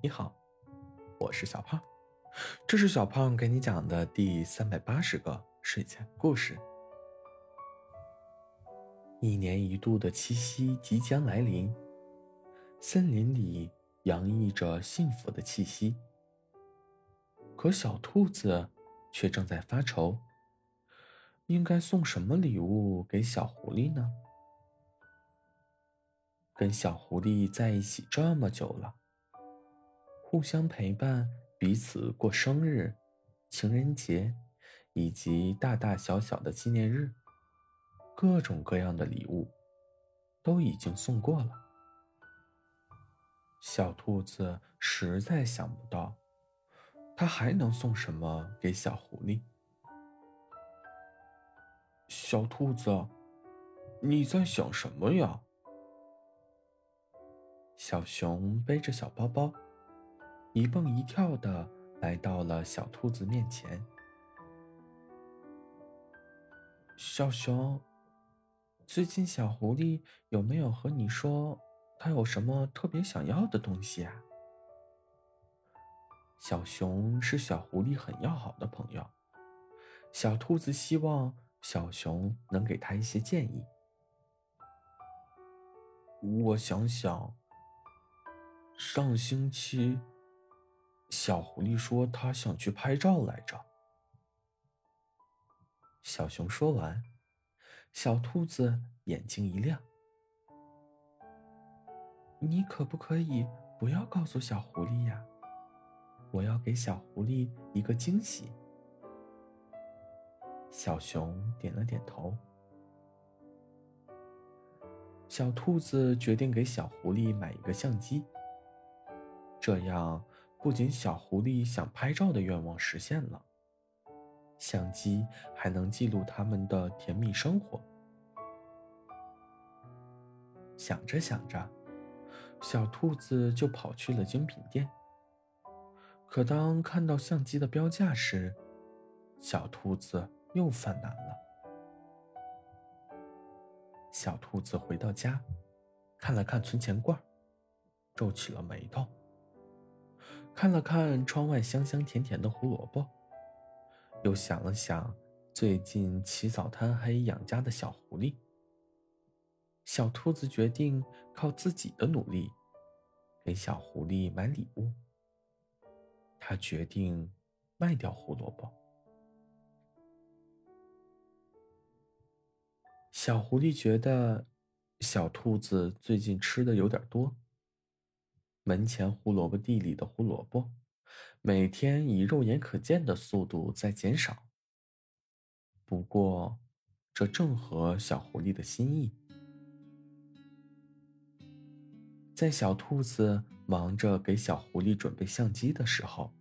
你好，我是小胖，这是小胖给你讲的第三百八十个睡前故事。一年一度的七夕即将来临，森林里洋溢着幸福的气息。可小兔子却正在发愁，应该送什么礼物给小狐狸呢？跟小狐狸在一起这么久了。互相陪伴，彼此过生日、情人节，以及大大小小的纪念日，各种各样的礼物都已经送过了。小兔子实在想不到，它还能送什么给小狐狸。小兔子，你在想什么呀？小熊背着小包包。一蹦一跳的来到了小兔子面前。小熊，最近小狐狸有没有和你说，它有什么特别想要的东西啊？小熊是小狐狸很要好的朋友，小兔子希望小熊能给他一些建议。我想想，上星期。小狐狸说：“他想去拍照来着。”小熊说完，小兔子眼睛一亮：“你可不可以不要告诉小狐狸呀？我要给小狐狸一个惊喜。”小熊点了点头。小兔子决定给小狐狸买一个相机，这样。不仅小狐狸想拍照的愿望实现了，相机还能记录他们的甜蜜生活。想着想着，小兔子就跑去了精品店。可当看到相机的标价时，小兔子又犯难了。小兔子回到家，看了看存钱罐，皱起了眉头。看了看窗外香香甜甜的胡萝卜，又想了想最近起早贪黑养家的小狐狸。小兔子决定靠自己的努力，给小狐狸买礼物。他决定卖掉胡萝卜。小狐狸觉得小兔子最近吃的有点多。门前胡萝卜地里的胡萝卜，每天以肉眼可见的速度在减少。不过，这正合小狐狸的心意。在小兔子忙着给小狐狸准备相机的时候，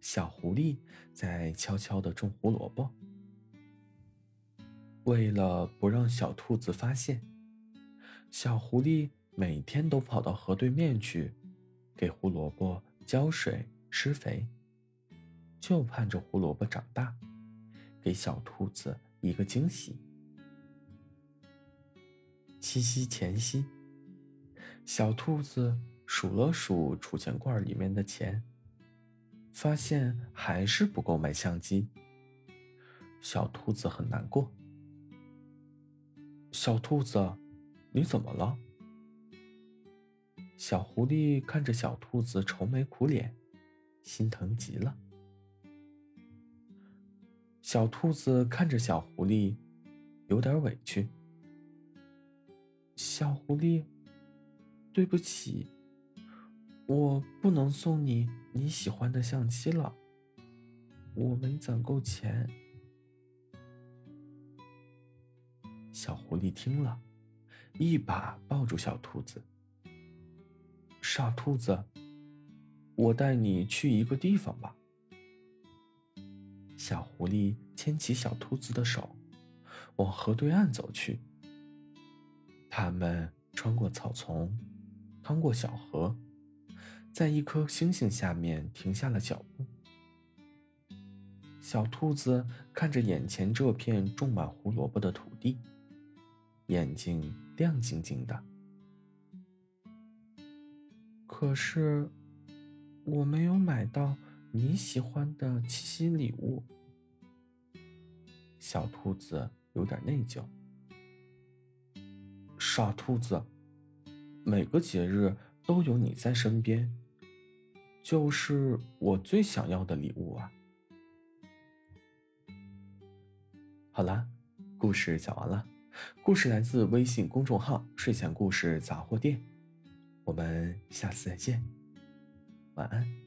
小狐狸在悄悄的种胡萝卜。为了不让小兔子发现，小狐狸。每天都跑到河对面去，给胡萝卜浇水施肥，就盼着胡萝卜长大，给小兔子一个惊喜。七夕前夕，小兔子数了数储钱罐里面的钱，发现还是不够买相机。小兔子很难过。小兔子，你怎么了？小狐狸看着小兔子愁眉苦脸，心疼极了。小兔子看着小狐狸，有点委屈。小狐狸，对不起，我不能送你你喜欢的相机了，我没攒够钱。小狐狸听了，一把抱住小兔子。傻兔子，我带你去一个地方吧。小狐狸牵起小兔子的手，往河对岸走去。他们穿过草丛，趟过小河，在一颗星星下面停下了脚步。小兔子看着眼前这片种满胡萝卜的土地，眼睛亮晶晶的。可是，我没有买到你喜欢的七夕礼物。小兔子有点内疚。傻兔子，每个节日都有你在身边，就是我最想要的礼物啊！好啦，故事讲完了。故事来自微信公众号“睡前故事杂货店”，我们下次再见，晚安。